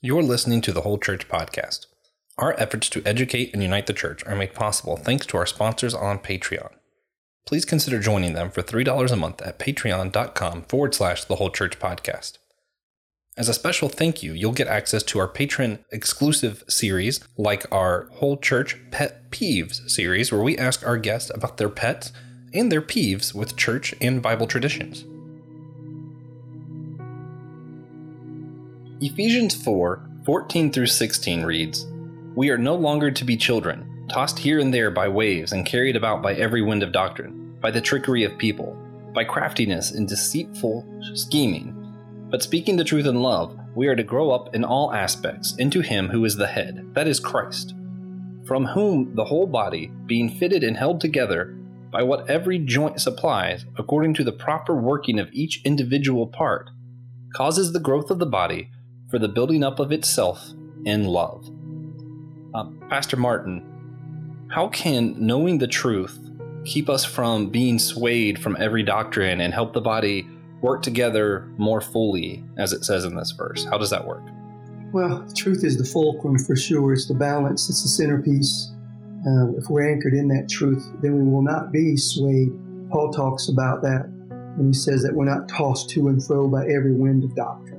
You're listening to the Whole Church Podcast. Our efforts to educate and unite the church are made possible thanks to our sponsors on Patreon. Please consider joining them for $3 a month at patreon.com forward slash the Whole Church Podcast. As a special thank you, you'll get access to our patron exclusive series, like our Whole Church Pet Peeves series, where we ask our guests about their pets and their peeves with church and Bible traditions. Ephesians 4 14 through 16 reads, We are no longer to be children, tossed here and there by waves and carried about by every wind of doctrine, by the trickery of people, by craftiness and deceitful scheming. But speaking the truth in love, we are to grow up in all aspects into Him who is the head, that is Christ, from whom the whole body, being fitted and held together by what every joint supplies, according to the proper working of each individual part, causes the growth of the body for the building up of itself in love. Um, Pastor Martin, how can knowing the truth keep us from being swayed from every doctrine and help the body work together more fully, as it says in this verse? How does that work? Well, truth is the fulcrum for sure. It's the balance, it's the centerpiece. Uh, if we're anchored in that truth, then we will not be swayed. Paul talks about that when he says that we're not tossed to and fro by every wind of doctrine.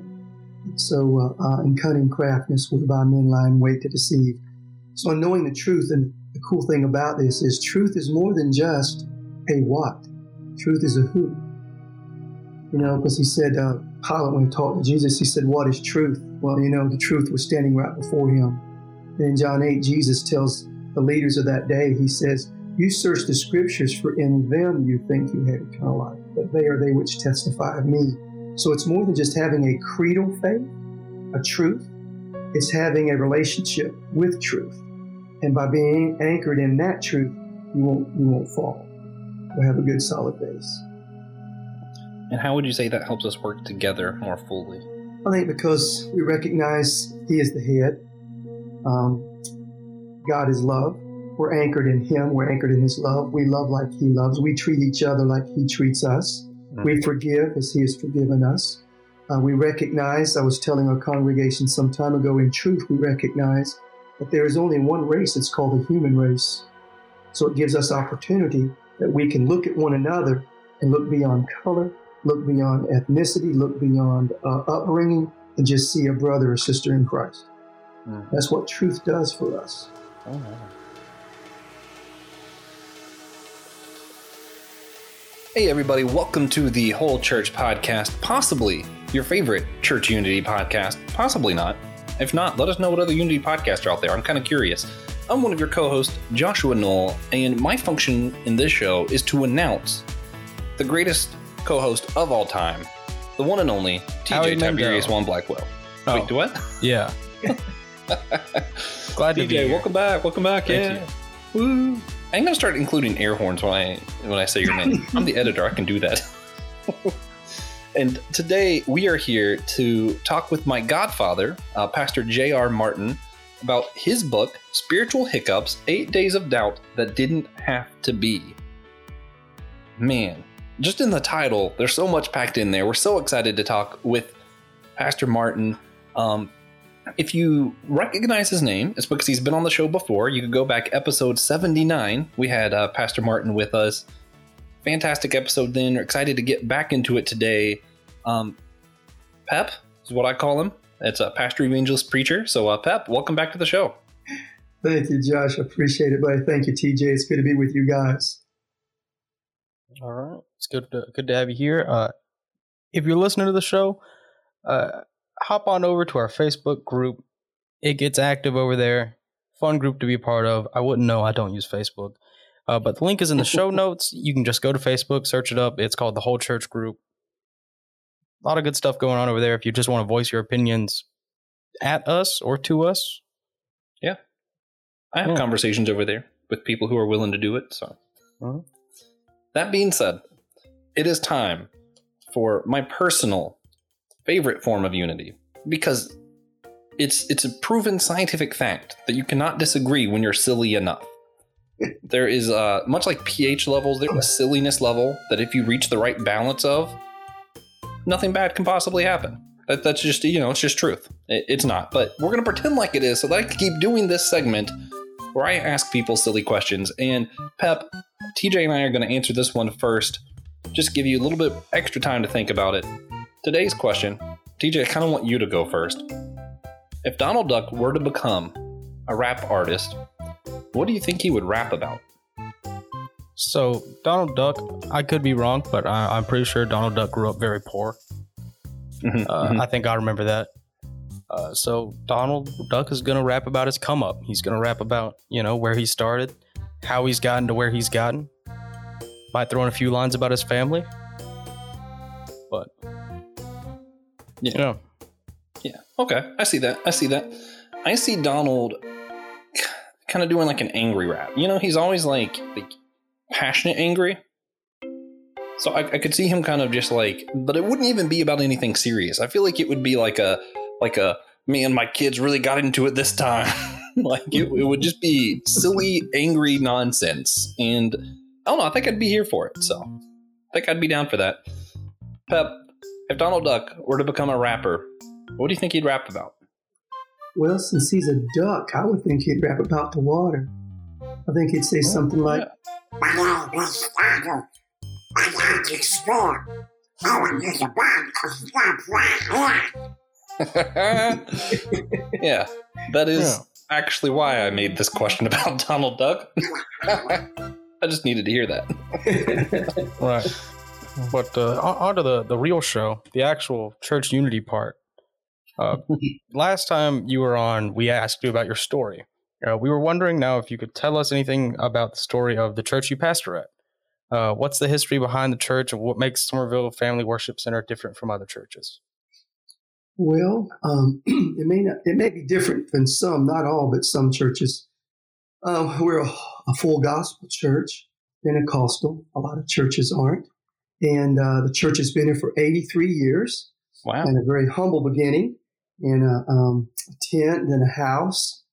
So, uh, uh, in cunning craftiness, whereby men lie in wait to deceive. So, in knowing the truth, and the cool thing about this is truth is more than just a what. Truth is a who. You know, because he said, uh, Pilate, when he talked to Jesus, he said, What is truth? Well, you know, the truth was standing right before him. And in John 8, Jesus tells the leaders of that day, he says, You search the scriptures, for in them you think you have eternal life, but they are they which testify of me. So it's more than just having a creedal faith, a truth, it's having a relationship with truth. And by being anchored in that truth, you won't you won't fall. You'll have a good solid base. And how would you say that helps us work together more fully? I think because we recognize He is the head. Um, God is love. We're anchored in Him. We're anchored in His love. We love like He loves. We treat each other like He treats us. Mm-hmm. We forgive as He has forgiven us. Uh, we recognize, I was telling our congregation some time ago, in truth, we recognize that there is only one race, it's called the human race. So it gives us opportunity that we can look at one another and look beyond color, look beyond ethnicity, look beyond uh, upbringing, and just see a brother or sister in Christ. Mm-hmm. That's what truth does for us. Oh, Hey, everybody, welcome to the Whole Church Podcast, possibly your favorite church unity podcast, possibly not. If not, let us know what other unity podcasts are out there. I'm kind of curious. I'm one of your co hosts, Joshua Noel, and my function in this show is to announce the greatest co host of all time, the one and only TJ Tiberius One Blackwell. Oh. Wait, do what? Yeah. Glad to TJ, be here. welcome back. Welcome back. Thank yeah. You. Woo. I'm gonna start including air horns when I when I say your name. I'm the editor. I can do that. and today we are here to talk with my godfather, uh, Pastor J.R. Martin, about his book, Spiritual Hiccups: Eight Days of Doubt That Didn't Have to Be. Man, just in the title, there's so much packed in there. We're so excited to talk with Pastor Martin. Um, if you recognize his name, it's because he's been on the show before. You could go back episode 79. We had uh, Pastor Martin with us. Fantastic episode then. We're excited to get back into it today. Um, Pep is what I call him. It's a pastor, evangelist, preacher. So, uh, Pep, welcome back to the show. Thank you, Josh. I appreciate it, buddy. Thank you, TJ. It's good to be with you guys. All right, it's good to good to have you here. Uh, if you're listening to the show, uh, hop on over to our Facebook group. It gets active over there. Fun group to be a part of. I wouldn't know. I don't use Facebook. Uh, but the link is in the show notes. You can just go to Facebook, search it up. It's called the Whole Church Group. A lot of good stuff going on over there if you just want to voice your opinions at us or to us. Yeah. I have yeah. conversations over there with people who are willing to do it. So, uh-huh. that being said, it is time for my personal favorite form of unity because it's it's a proven scientific fact that you cannot disagree when you're silly enough. there is uh, much like pH levels, there's a silliness level that if you reach the right balance of, nothing bad can possibly happen. That, that's just you know it's just truth. It, it's not, but we're gonna pretend like it is so that I can keep doing this segment where I ask people silly questions. And Pep, TJ, and I are gonna answer this one first. Just give you a little bit extra time to think about it. Today's question, TJ, I kind of want you to go first. If Donald Duck were to become a rap artist, what do you think he would rap about? So Donald Duck, I could be wrong, but I, am pretty sure Donald Duck grew up very poor. Mm-hmm, uh, mm-hmm. I think I remember that. Uh, so Donald Duck is gonna rap about his come up. He's gonna rap about you know where he started, how he's gotten to where he's gotten. Might throw in a few lines about his family, yeah, know. yeah, okay, I see that. I see that. I see Donald kind of doing like an angry rap. You know, he's always like like passionate angry. So I, I, could see him kind of just like, but it wouldn't even be about anything serious. I feel like it would be like a, like a, me and my kids really got into it this time. like it, it, would just be silly, angry nonsense. And I don't know. I think I'd be here for it. So I think I'd be down for that. Pep, if Donald Duck were to become a rapper, what do you think he'd rap about? Well, since he's a duck, I would think he'd rap about the water. I think he'd say oh, something like, my name is Donald. I like to explore. No one is a bug yeah, that is yeah. actually why I made this question about Donald Duck. I just needed to hear that. right. But uh, on to the, the real show, the actual church unity part. Uh, last time you were on, we asked you about your story. Uh, we were wondering now if you could tell us anything about the story of the church you pastor at. Uh, what's the history behind the church and what makes Somerville Family Worship Center different from other churches? Well, um, it may not, it may be different than some, not all, but some churches. Um, we're a, a, full gospel church, Pentecostal. A lot of churches aren't, and uh, the church has been here for 83 years. Wow! And a very humble beginning in a, um, a tent, and a house,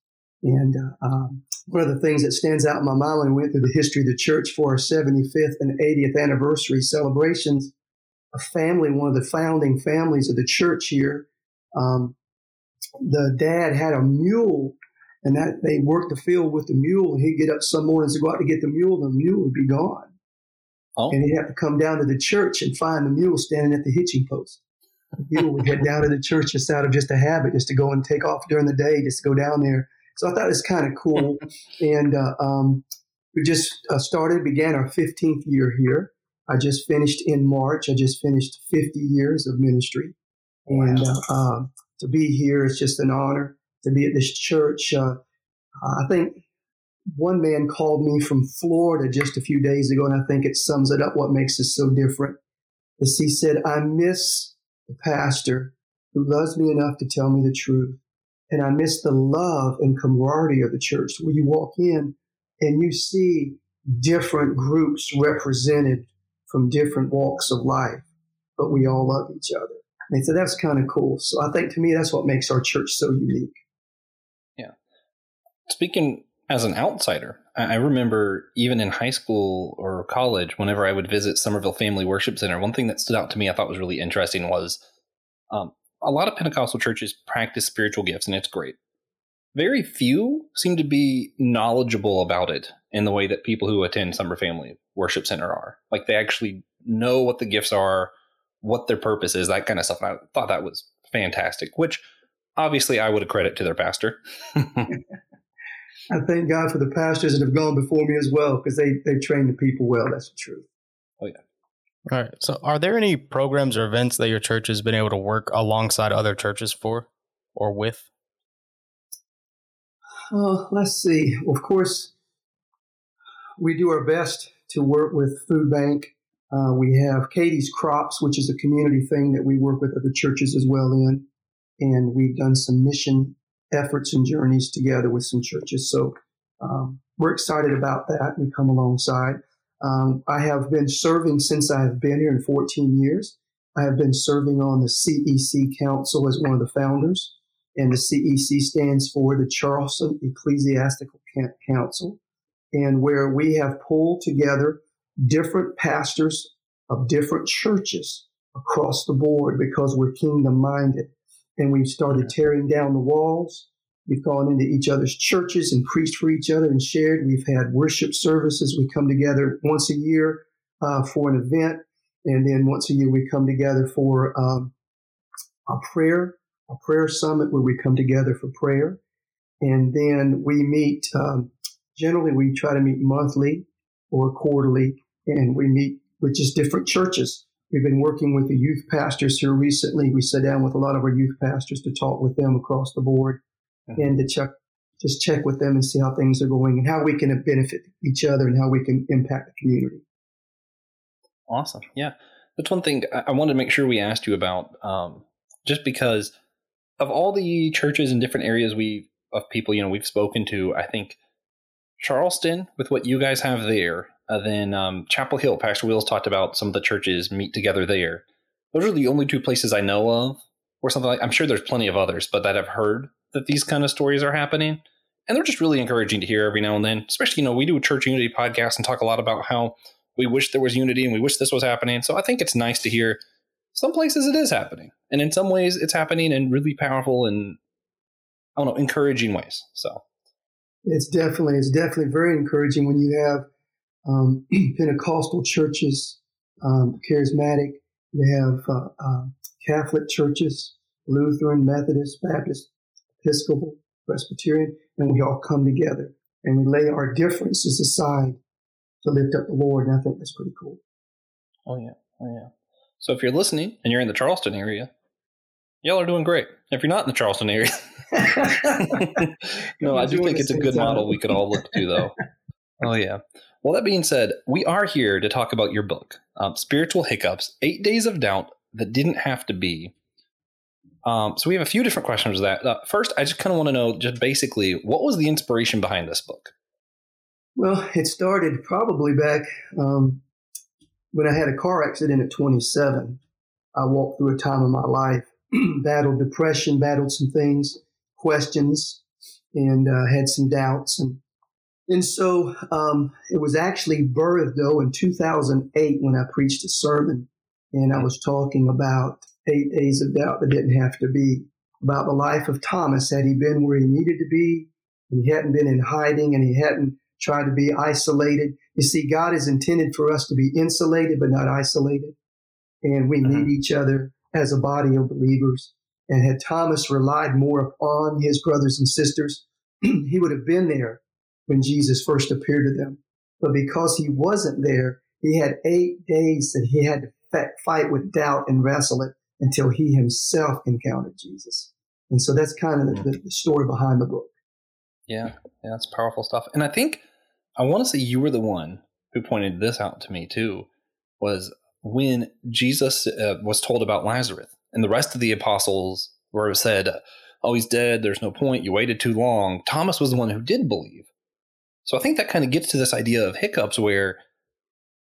and uh, um, one of the things that stands out in my mind when we went through the history of the church for our 75th and 80th anniversary celebrations, a family, one of the founding families of the church here, um, the dad had a mule and that they worked the field with the mule. He'd get up some mornings to go out to get the mule, the mule would be gone. Oh. And he'd have to come down to the church and find the mule standing at the hitching post. Mule would head down to the church just out of just a habit, just to go and take off during the day, just to go down there so I thought it was kind of cool. and uh, um, we just uh, started, began our 15th year here. I just finished in March. I just finished 50 years of ministry. And uh, um, to be here is just an honor to be at this church. Uh, I think one man called me from Florida just a few days ago, and I think it sums it up what makes us so different. Is he said, I miss the pastor who loves me enough to tell me the truth. And I miss the love and camaraderie of the church where you walk in and you see different groups represented from different walks of life, but we all love each other. And so that's kind of cool. So I think to me, that's what makes our church so unique. Yeah. Speaking as an outsider, I remember even in high school or college, whenever I would visit Somerville Family Worship Center, one thing that stood out to me I thought was really interesting was um, a lot of Pentecostal churches practice spiritual gifts, and it's great. Very few seem to be knowledgeable about it in the way that people who attend Somerville Family Worship Center are. Like they actually know what the gifts are, what their purpose is, that kind of stuff. And I thought that was fantastic, which obviously I would accredit to their pastor. I thank God for the pastors that have gone before me as well because they, they train the people well. That's the truth. Oh, yeah. All right. So, are there any programs or events that your church has been able to work alongside other churches for or with? Uh, let's see. Well, of course, we do our best to work with Food Bank. Uh, we have Katie's Krops, which is a community thing that we work with other churches as well in. And we've done some mission efforts and journeys together with some churches. So um, we're excited about that. We come alongside. Um, I have been serving since I have been here in 14 years. I have been serving on the CEC Council as one of the founders, and the CEC stands for the Charleston Ecclesiastical Council, and where we have pulled together different pastors of different churches across the board because we're kingdom minded. And we've started tearing down the walls. We've gone into each other's churches and preached for each other and shared. We've had worship services. We come together once a year uh, for an event. And then once a year, we come together for um, a prayer, a prayer summit where we come together for prayer. And then we meet, um, generally, we try to meet monthly or quarterly, and we meet with just different churches. We've been working with the youth pastors here recently. We sat down with a lot of our youth pastors to talk with them across the board mm-hmm. and to check, just check with them and see how things are going and how we can benefit each other and how we can impact the community. Awesome. Yeah. That's one thing I wanted to make sure we asked you about, um, just because of all the churches in different areas we of people you know we've spoken to. I think Charleston, with what you guys have there, uh, then um, Chapel Hill. Pastor Wills talked about some of the churches meet together there. Those are the only two places I know of, or something like. I'm sure there's plenty of others, but that I've heard that these kind of stories are happening, and they're just really encouraging to hear every now and then. Especially, you know, we do a church unity podcast and talk a lot about how we wish there was unity and we wish this was happening. So I think it's nice to hear some places it is happening, and in some ways it's happening in really powerful and I don't know encouraging ways. So it's definitely it's definitely very encouraging when you have um, Pentecostal churches, um, charismatic. You have uh, uh, Catholic churches, Lutheran, Methodist, Baptist, Episcopal, Presbyterian, and we all come together and we lay our differences aside to lift up the Lord. And I think that's pretty cool. Oh yeah, oh yeah. So if you're listening and you're in the Charleston area, y'all are doing great. If you're not in the Charleston area, no, I do think it's a good model we could all look to, though. oh yeah. Well, that being said, we are here to talk about your book, um, Spiritual Hiccups: Eight Days of Doubt That Didn't Have to Be. Um, so we have a few different questions with that. Uh, first, I just kind of want to know, just basically, what was the inspiration behind this book? Well, it started probably back um, when I had a car accident at 27. I walked through a time in my life, battled depression, battled some things, questions, and uh, had some doubts. And and so um, it was actually birthed though in 2008 when I preached a sermon, and I was talking about eight days of doubt that didn't have to be about the life of Thomas. Had he been where he needed to be, and he hadn't been in hiding, and he hadn't tried to be isolated. You see, God is intended for us to be insulated but not isolated, and we mm-hmm. need each other as a body of believers. And had Thomas relied more upon his brothers and sisters, he would have been there when Jesus first appeared to them. But because he wasn't there, he had eight days that he had to fight with doubt and wrestle it until he himself encountered Jesus. And so that's kind of the, the story behind the book. Yeah, yeah, that's powerful stuff. And I think I want to say you were the one who pointed this out to me too. Was when Jesus uh, was told about Lazarus and the rest of the apostles were said, "Oh, he's dead. There's no point. You waited too long." Thomas was the one who did believe. So I think that kind of gets to this idea of hiccups, where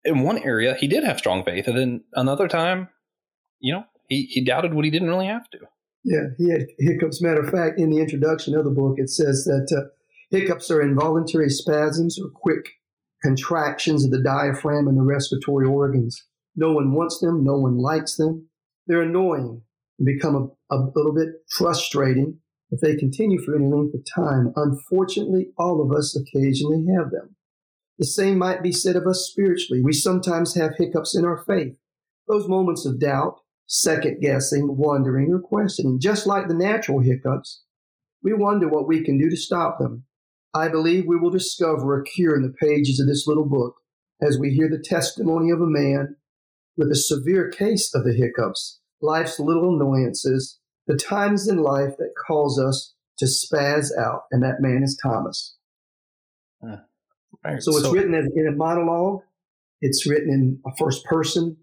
in one area he did have strong faith, and then another time, you know, he he doubted what he didn't really have to. Yeah, he had hiccups. Matter of fact, in the introduction of the book, it says that uh, hiccups are involuntary spasms or quick contractions of the diaphragm and the respiratory organs. No one wants them. No one likes them. They're annoying and become a, a little bit frustrating if they continue for any length of time. Unfortunately, all of us occasionally have them. The same might be said of us spiritually. We sometimes have hiccups in our faith, those moments of doubt, second guessing, wondering, or questioning. Just like the natural hiccups, we wonder what we can do to stop them. I believe we will discover a cure in the pages of this little book as we hear the testimony of a man with a severe case of the hiccups, life's little annoyances, the times in life that cause us to spaz out, and that man is Thomas. Uh, right. So it's so, written as, in a monologue. It's written in a first person,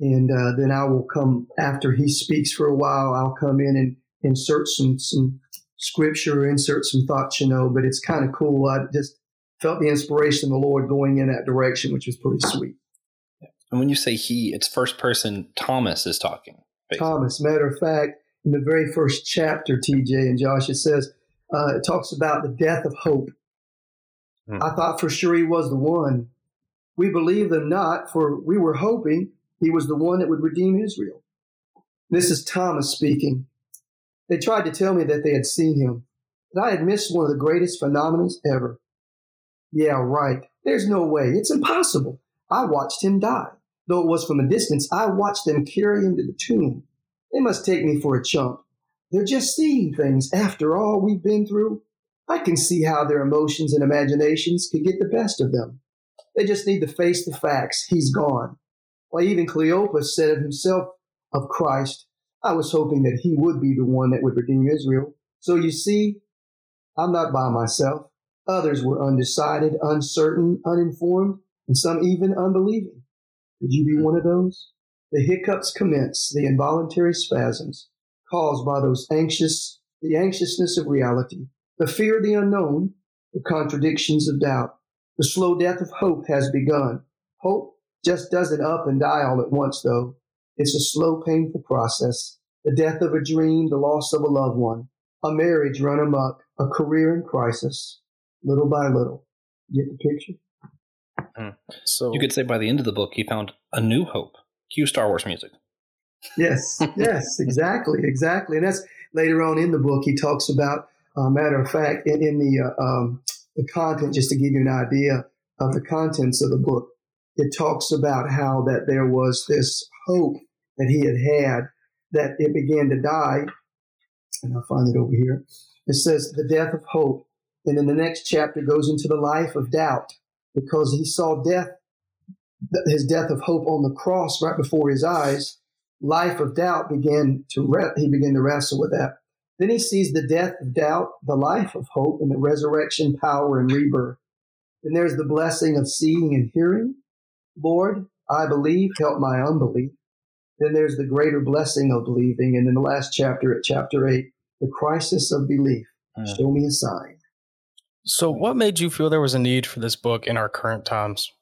and uh, then I will come after he speaks for a while. I'll come in and insert some some scripture, insert some thoughts, you know. But it's kind of cool. I just felt the inspiration of the Lord going in that direction, which was pretty sweet. And when you say he, it's first person Thomas is talking. Basically. Thomas. Matter of fact, in the very first chapter, TJ and Josh, it says, uh, it talks about the death of hope. Hmm. I thought for sure he was the one. We believe them not, for we were hoping he was the one that would redeem Israel. This is Thomas speaking. They tried to tell me that they had seen him, that I had missed one of the greatest phenomena ever. Yeah, right. There's no way. It's impossible. I watched him die. Though it was from a distance, I watched them carry him to the tomb. They must take me for a chump. They're just seeing things after all we've been through. I can see how their emotions and imaginations could get the best of them. They just need to face the facts. He's gone. Why, even Cleopas said of himself, of Christ, I was hoping that he would be the one that would redeem Israel. So you see, I'm not by myself. Others were undecided, uncertain, uninformed, and some even unbelieving. Could you be one of those? The hiccups commence, the involuntary spasms caused by those anxious, the anxiousness of reality, the fear of the unknown, the contradictions of doubt. The slow death of hope has begun. Hope just doesn't up and die all at once, though. It's a slow, painful process. The death of a dream, the loss of a loved one, a marriage run amok, a career in crisis, little by little. Get the picture? Mm. So you could say by the end of the book, he found a new hope. Cue Star Wars music. Yes, yes, exactly, exactly. And that's later on in the book. He talks about, uh, matter of fact, in, in the uh, um, the content, just to give you an idea of the contents of the book, it talks about how that there was this hope that he had had that it began to die. And I'll find it over here. It says the death of hope. And then the next chapter goes into the life of doubt because he saw death, his death of hope on the cross right before his eyes. Life of doubt began to, re- he began to wrestle with that. Then he sees the death of doubt, the life of hope, and the resurrection, power, and rebirth. Then there's the blessing of seeing and hearing. Lord, I believe, help my unbelief. Then there's the greater blessing of believing. And in the last chapter, at chapter 8, the crisis of belief. Mm. Show me a sign. So, what made you feel there was a need for this book in our current times?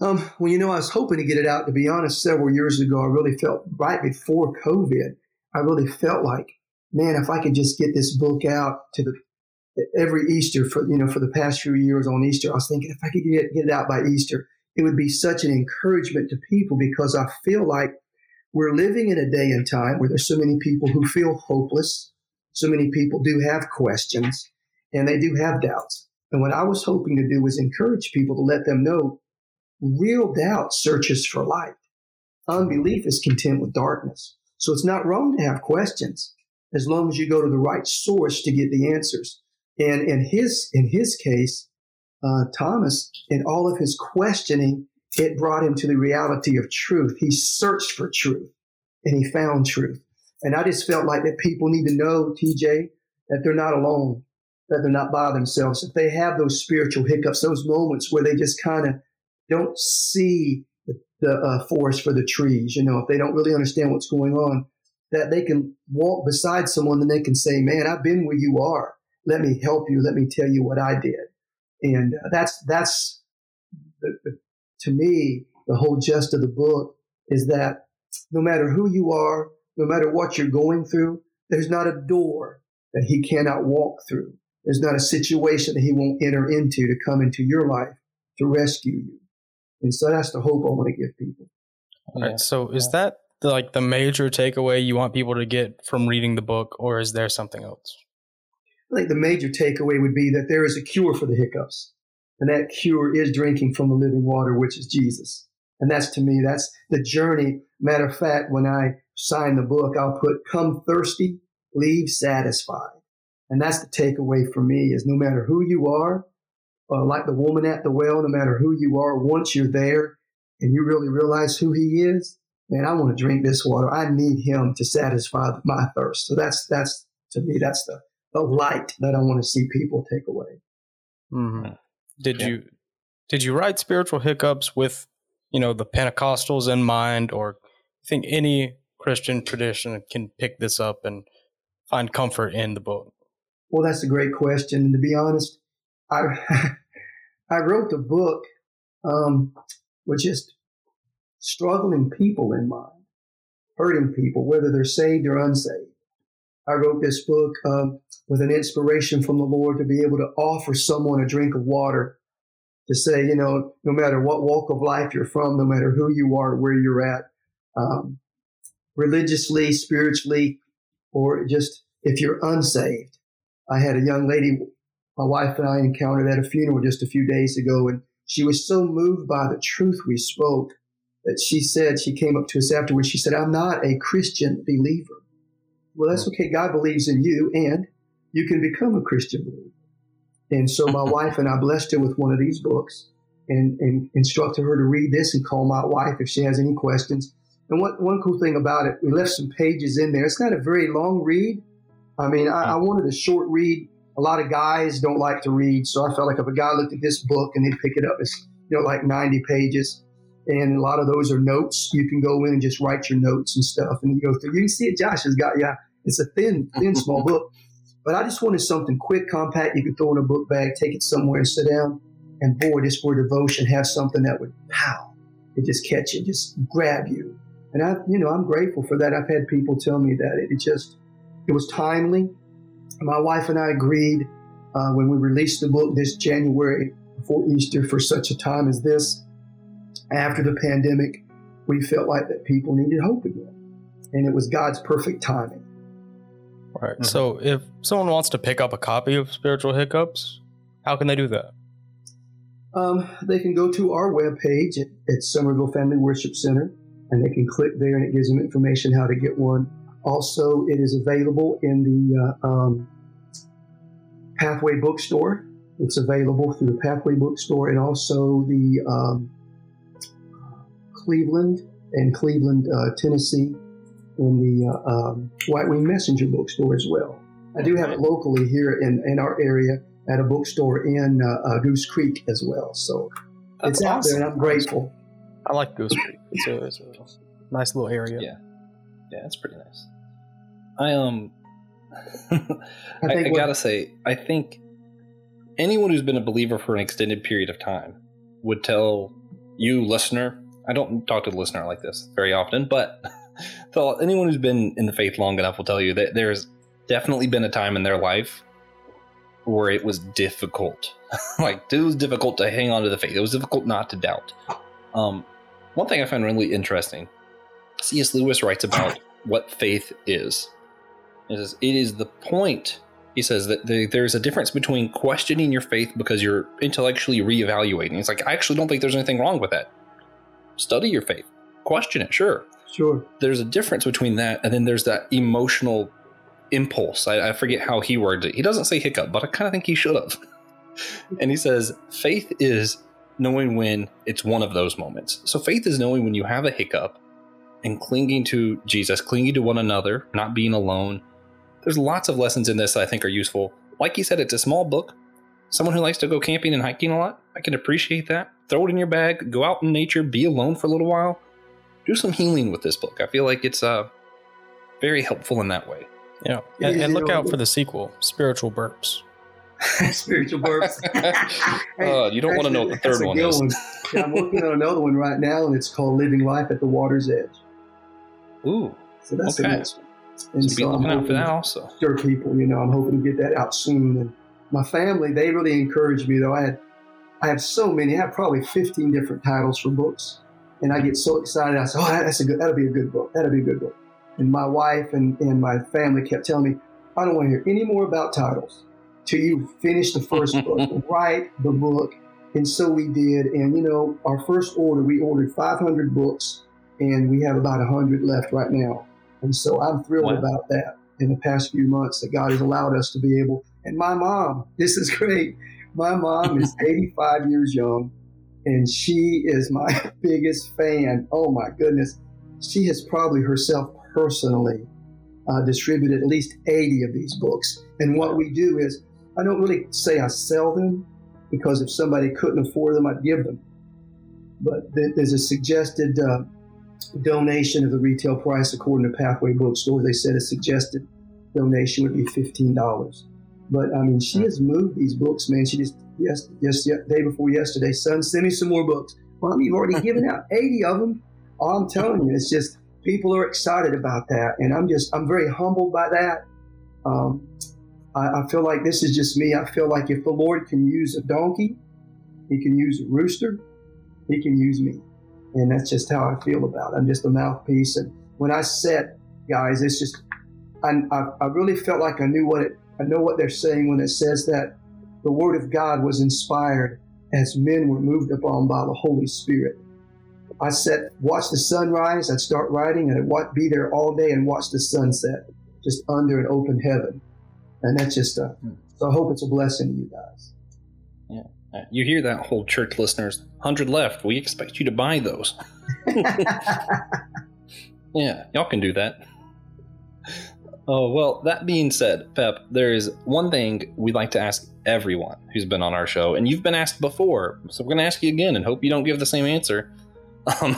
Um, well, you know, I was hoping to get it out, to be honest, several years ago. I really felt right before COVID, I really felt like, man, if I could just get this book out to the every Easter for you know for the past few years on Easter, I was thinking if I could get, get it out by Easter, it would be such an encouragement to people because I feel like we're living in a day and time where there's so many people who feel hopeless. So many people do have questions and they do have doubts. And what I was hoping to do was encourage people to let them know real doubt searches for light. Unbelief is content with darkness. So it's not wrong to have questions as long as you go to the right source to get the answers. And in his in his case, uh, Thomas, in all of his questioning, it brought him to the reality of truth. He searched for truth and he found truth. And I just felt like that people need to know, TJ, that they're not alone, that they're not by themselves. If they have those spiritual hiccups, those moments where they just kind of don't see the, the uh, forest for the trees, you know, if they don't really understand what's going on, that they can walk beside someone and they can say, Man, I've been where you are. Let me help you. Let me tell you what I did. And uh, that's, that's the, the, to me, the whole gist of the book is that no matter who you are, no matter what you're going through, there's not a door that he cannot walk through. There's not a situation that he won't enter into to come into your life to rescue you. And so that's the hope I want to give people. All right. So is that the, like the major takeaway you want people to get from reading the book, or is there something else? I think the major takeaway would be that there is a cure for the hiccups. And that cure is drinking from the living water, which is Jesus. And that's to me, that's the journey. Matter of fact, when I sign the book, I'll put come thirsty, leave satisfied. And that's the takeaway for me is no matter who you are, uh, like the woman at the well, no matter who you are, once you're there and you really realize who he is, man, I want to drink this water. I need him to satisfy my thirst. So that's, that's to me, that's the, the light that I want to see people take away. Mm-hmm. Did yeah. you did you write spiritual hiccups with you know the Pentecostals in mind, or I think any Christian tradition can pick this up and find comfort in the book? Well, that's a great question. And to be honest, I I wrote the book um, with just struggling people in mind, hurting people, whether they're saved or unsaved. I wrote this book uh, with an inspiration from the Lord to be able to offer someone a drink of water, to say, you know, no matter what walk of life you're from, no matter who you are, where you're at, um, religiously, spiritually, or just if you're unsaved. I had a young lady, my wife and I encountered at a funeral just a few days ago, and she was so moved by the truth we spoke that she said, she came up to us afterwards, she said, I'm not a Christian believer. Well, that's okay. God believes in you, and you can become a Christian believer. And so my wife and I blessed her with one of these books and, and instructed her to read this and call my wife if she has any questions. And what, one cool thing about it, we left some pages in there. It's not a very long read. I mean, I, I wanted a short read. A lot of guys don't like to read, so I felt like if a guy looked at this book and they'd pick it up, it's you know like 90 pages, and a lot of those are notes. You can go in and just write your notes and stuff, and you go through. You can see it. Josh has got yeah. It's a thin, thin, small book, but I just wanted something quick, compact. You could throw in a book bag, take it somewhere, and sit down. And boy, just for devotion, have something that would pow, it just catch you, just grab you. And I, you know, I'm grateful for that. I've had people tell me that it just, it was timely. My wife and I agreed uh, when we released the book this January before Easter for such a time as this. After the pandemic, we felt like that people needed hope again, and it was God's perfect timing. Right. Mm-hmm. So, if someone wants to pick up a copy of Spiritual Hiccups, how can they do that? Um, they can go to our webpage at, at Somerville Family Worship Center, and they can click there, and it gives them information how to get one. Also, it is available in the uh, um, Pathway Bookstore. It's available through the Pathway Bookstore and also the um, Cleveland and Cleveland, uh, Tennessee, in the uh, um, White Wing Messenger Bookstore as well. I do have it locally here in, in our area at a bookstore in uh, uh Goose Creek as well. So That's it's awesome. out there, and I'm grateful. I like Goose Creek. It's a, it's a nice little area. Yeah, yeah, it's pretty nice. I um, I, I, I gotta say, I think anyone who's been a believer for an extended period of time would tell you, listener. I don't talk to the listener like this very often, but anyone who's been in the faith long enough will tell you that there's definitely been a time in their life where it was difficult. like it was difficult to hang on to the faith. It was difficult not to doubt. Um, one thing I find really interesting, C.S. Lewis writes about what faith is. It is, it is the point, he says, that the, there's a difference between questioning your faith because you're intellectually reevaluating. It's like, I actually don't think there's anything wrong with that. Study your faith, question it, sure. Sure. There's a difference between that and then there's that emotional impulse. I, I forget how he words it. He doesn't say hiccup, but I kind of think he should have. and he says, faith is knowing when it's one of those moments. So faith is knowing when you have a hiccup and clinging to Jesus, clinging to one another, not being alone. There's lots of lessons in this that I think are useful. Like you said, it's a small book. Someone who likes to go camping and hiking a lot, I can appreciate that. Throw it in your bag, go out in nature, be alone for a little while. Do some healing with this book. I feel like it's uh, very helpful in that way. Yeah, and, and look out for the sequel, Spiritual Burps. spiritual burps. uh, you don't want to know what the third one is. One. Yeah, I'm working on another one right now, and it's called Living Life at the Water's Edge. Ooh. So that's okay. the next one. And so, so be looking out for that also. Sure, people, you know, I'm hoping to get that out soon. And my family, they really encouraged me, though. I had, I have so many. I have probably 15 different titles for books, and I get so excited. I say, "Oh, that's a good. That'll be a good book. That'll be a good book." And my wife and, and my family kept telling me, "I don't want to hear any more about titles till you finish the first book, write the book." And so we did. And you know, our first order, we ordered 500 books and we have about 100 left right now. And so I'm thrilled wow. about that in the past few months that God has allowed us to be able. And my mom, this is great. My mom is 85 years young, and she is my biggest fan. Oh my goodness. She has probably herself personally uh, distributed at least 80 of these books. And what we do is, I don't really say I sell them because if somebody couldn't afford them, I'd give them. But there's a suggested uh, donation of the retail price according to Pathway Bookstore. They said a suggested donation would be fifteen dollars. But I mean, she has moved these books, man. She just yes, yes, day before yesterday, son, send me some more books. Mom, you've already given out eighty of them. Oh, I'm telling you, it's just people are excited about that, and I'm just I'm very humbled by that. Um, I, I feel like this is just me. I feel like if the Lord can use a donkey, He can use a rooster, He can use me. And that's just how I feel about it. I'm just a mouthpiece. And when I sat, guys, it's just I, I, I really felt like I knew what it. I know what they're saying when it says that the Word of God was inspired as men were moved upon by the Holy Spirit. I sat, watch the sunrise. I'd start writing, and I'd be there all day and watch the sunset, just under an open heaven. And that's just a. So I hope it's a blessing to you guys. You hear that, whole church listeners? 100 left. We expect you to buy those. yeah, y'all can do that. Oh, well, that being said, Pep, there is one thing we'd like to ask everyone who's been on our show, and you've been asked before, so we're going to ask you again and hope you don't give the same answer. Um,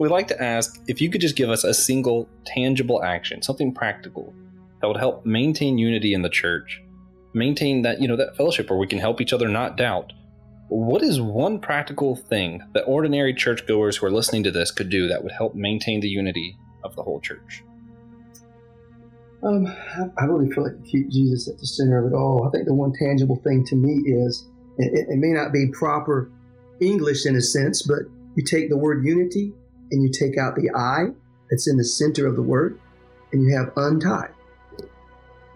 we'd like to ask if you could just give us a single tangible action, something practical that would help maintain unity in the church maintain that you know that fellowship where we can help each other not doubt what is one practical thing that ordinary churchgoers who are listening to this could do that would help maintain the unity of the whole church um, I really feel like keep Jesus at the center of it all. I think the one tangible thing to me is it, it may not be proper English in a sense, but you take the word unity and you take out the I that's in the center of the word, and you have untied.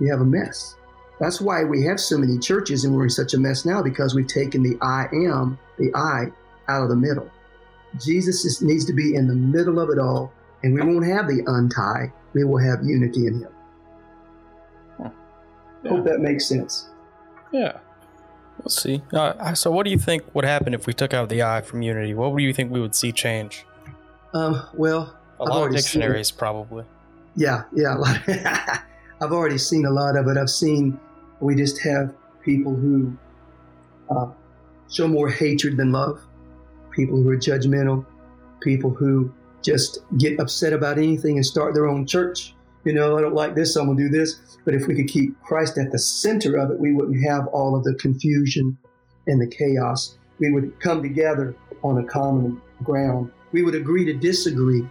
You have a mess. That's why we have so many churches and we're in such a mess now because we've taken the I am, the I, out of the middle. Jesus is, needs to be in the middle of it all, and we won't have the untie. We will have unity in Him. Yeah. Hope that makes sense. Yeah. We'll see. Uh, so, what do you think would happen if we took out the I from Unity? What do you think we would see change? Um, well, a I've lot of dictionaries, probably. Yeah, yeah. I've already seen a lot of it. I've seen we just have people who uh, show more hatred than love, people who are judgmental, people who just get upset about anything and start their own church. You know, I don't like this, so I'm going to do this. But if we could keep Christ at the center of it, we wouldn't have all of the confusion and the chaos. We would come together on a common ground. We would agree to disagree.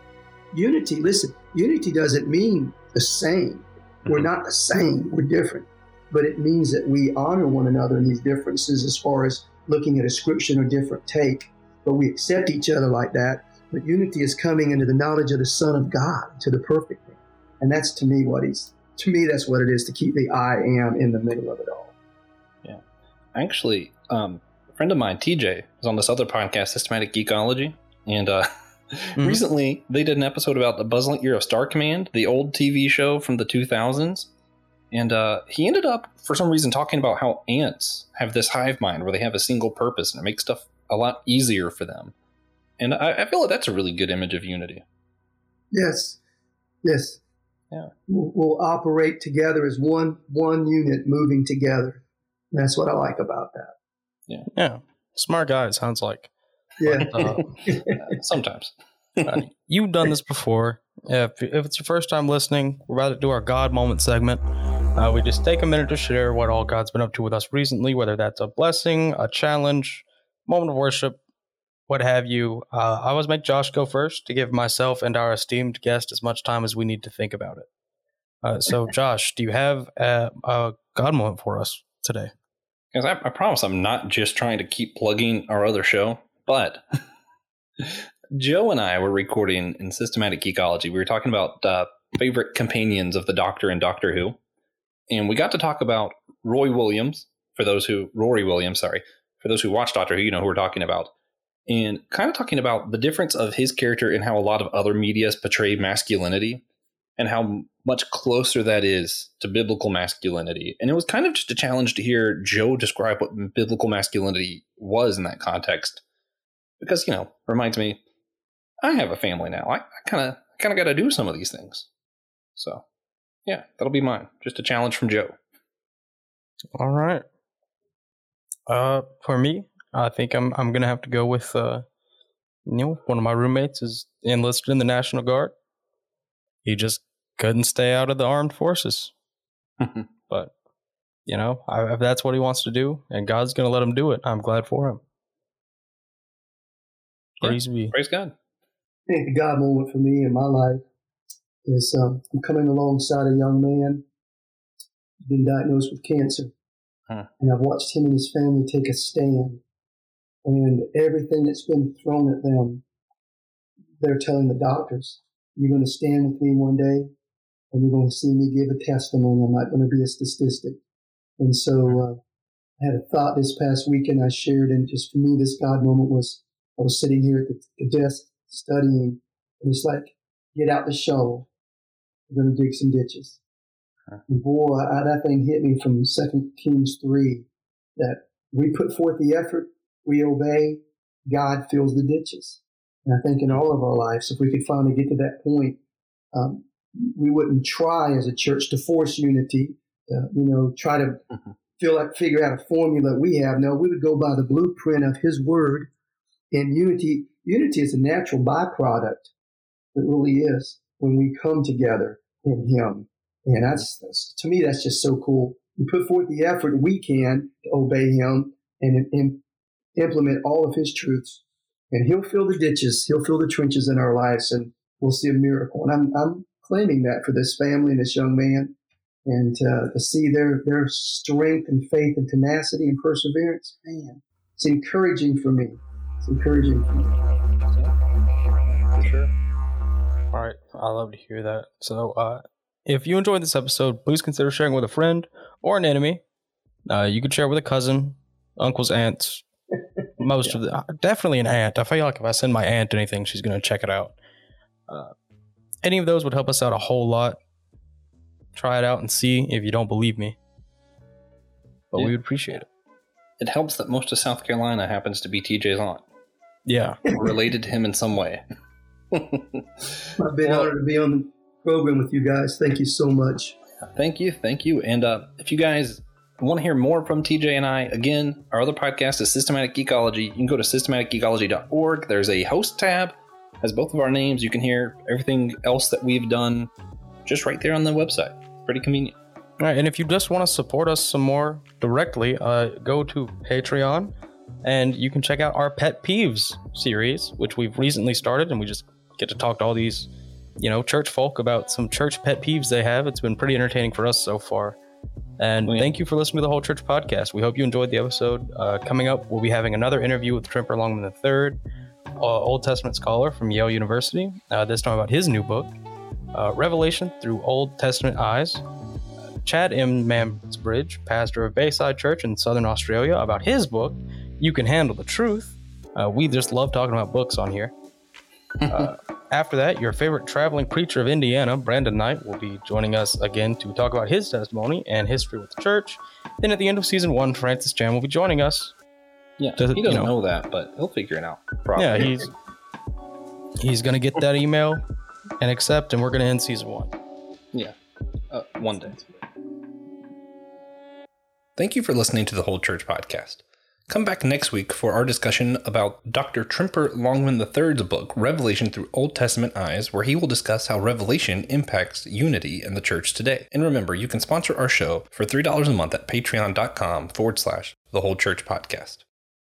Unity, listen, unity doesn't mean the same. We're mm-hmm. not the same, we're different but it means that we honor one another in these differences as far as looking at a scripture or different take. But we accept each other like that. But unity is coming into the knowledge of the Son of God, to the perfect thing. And that's to me what he's to me that's what it is to keep the I am in the middle of it all. Yeah. Actually, um, a friend of mine, TJ, is on this other podcast, Systematic Geekology, and uh, mm-hmm. recently they did an episode about the Buzz Lightyear of Star Command, the old TV show from the 2000s. And uh, he ended up, for some reason, talking about how ants have this hive mind where they have a single purpose and it makes stuff a lot easier for them. And I, I feel like that's a really good image of unity. Yes. Yes. Yeah. We'll, we'll operate together as one one unit moving together. And that's what I like about that. Yeah. Yeah. Smart guy, it sounds like. Yeah. But, uh, sometimes. uh, you've done this before. If, if it's your first time listening, we're about to do our God moment segment. Uh, we just take a minute to share what all God's been up to with us recently, whether that's a blessing, a challenge, moment of worship, what have you. Uh, I always make Josh go first to give myself and our esteemed guest as much time as we need to think about it. Uh, so, Josh, do you have a, a, God moment for us today? Because I, I promise I'm not just trying to keep plugging our other show, but Joe and I were recording in Systematic Geekology. We were talking about uh, favorite companions of the Doctor and Doctor Who and we got to talk about Roy Williams. For those who Rory Williams, sorry, for those who watch Doctor Who, you know who we're talking about, and kind of talking about the difference of his character and how a lot of other media's portray masculinity, and how much closer that is to biblical masculinity. And it was kind of just a challenge to hear Joe describe what biblical masculinity was in that context, because you know reminds me, I have a family now. I kind of kind of got to do some of these things, so yeah, that'll be mine. Just a challenge from Joe. All right. Uh, for me, I think I'm I'm gonna have to go with uh, you know, one of my roommates is enlisted in the National Guard. He just couldn't stay out of the armed forces. but you know, I, if that's what he wants to do, and God's gonna let him do it, I'm glad for him. Praise yeah, be. Praise God. I think the God moment for me in my life is um, I'm coming alongside a young man who's been diagnosed with cancer. Huh. And I've watched him and his family take a stand. And everything that's been thrown at them, they're telling the doctors you're going to stand with me one day and you're going to see me give a testimony. I'm not going to be a statistic. And so uh, I had a thought this past weekend I shared, and just for me, this God moment was I was sitting here at the, the desk studying, and it's like, get out the shovel. We're going to dig some ditches. And boy, I, that thing hit me from Second Kings 3 that we put forth the effort, we obey, God fills the ditches. And I think in all of our lives, if we could finally get to that point, um, we wouldn't try as a church to force unity, uh, you know, try to mm-hmm. feel like figure out a formula we have. No, we would go by the blueprint of His Word. And unity, unity is a natural byproduct. It really is when we come together in Him. And that's, that's to me, that's just so cool. We put forth the effort we can to obey Him and, and implement all of His truths, and He'll fill the ditches, He'll fill the trenches in our lives, and we'll see a miracle. And I'm, I'm claiming that for this family and this young man, and uh, to see their their strength and faith and tenacity and perseverance, man, it's encouraging for me. It's encouraging for me. For sure. All right, I love to hear that. So, uh, if you enjoyed this episode, please consider sharing with a friend or an enemy. Uh, you could share with a cousin, uncles, aunts, most yeah. of the uh, definitely an aunt. I feel like if I send my aunt anything, she's going to check it out. Uh, any of those would help us out a whole lot. Try it out and see if you don't believe me. But yeah. we would appreciate it. It helps that most of South Carolina happens to be TJ's aunt. Yeah. Related to him in some way. I've been well, honored to be on the program with you guys. Thank you so much. Thank you. Thank you. And uh, if you guys want to hear more from TJ and I, again, our other podcast is Systematic Geekology. You can go to systematicgeekology.org. There's a host tab has both of our names. You can hear everything else that we've done just right there on the website. Pretty convenient. All right, and if you just want to support us some more directly, uh, go to Patreon and you can check out our Pet Peeves series, which we've recently started, and we just get to talk to all these, you know, church folk about some church pet peeves they have. It's been pretty entertaining for us so far. And yeah. thank you for listening to the Whole Church podcast. We hope you enjoyed the episode. Uh, coming up, we'll be having another interview with Tremper Longman III uh, Old Testament scholar from Yale University. Uh, this time about his new book, uh, Revelation Through Old Testament Eyes. Chad M. Mansbridge, pastor of Bayside Church in Southern Australia, about his book, You Can Handle the Truth. Uh, we just love talking about books on here. After that, your favorite traveling preacher of Indiana, Brandon Knight, will be joining us again to talk about his testimony and history with the church. Then at the end of season one, Francis Chan will be joining us yeah, Does, he doesn't you know, know, that, but he'll figure it out. Probably. Yeah, he's he's gonna get that email and accept, and we're gonna end season one. Yeah, uh, one day. Thank you for listening to the Whole Church podcast. Come back next week for our discussion about Dr. Tremper Longman III's book, Revelation Through Old Testament Eyes, where he will discuss how Revelation impacts unity in the church today. And remember, you can sponsor our show for $3 a month at patreon.com forward slash the Whole Church podcast.